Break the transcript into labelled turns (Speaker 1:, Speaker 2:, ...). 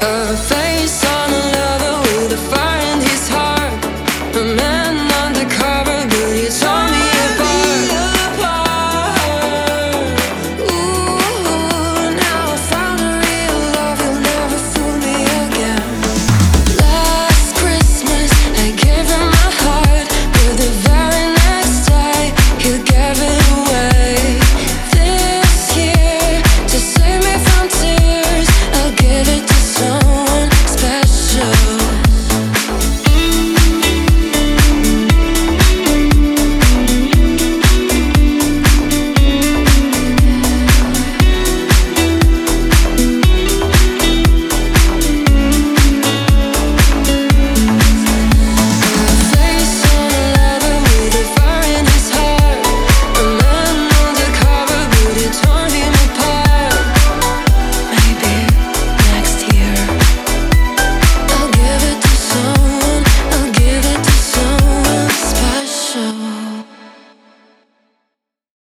Speaker 1: perfect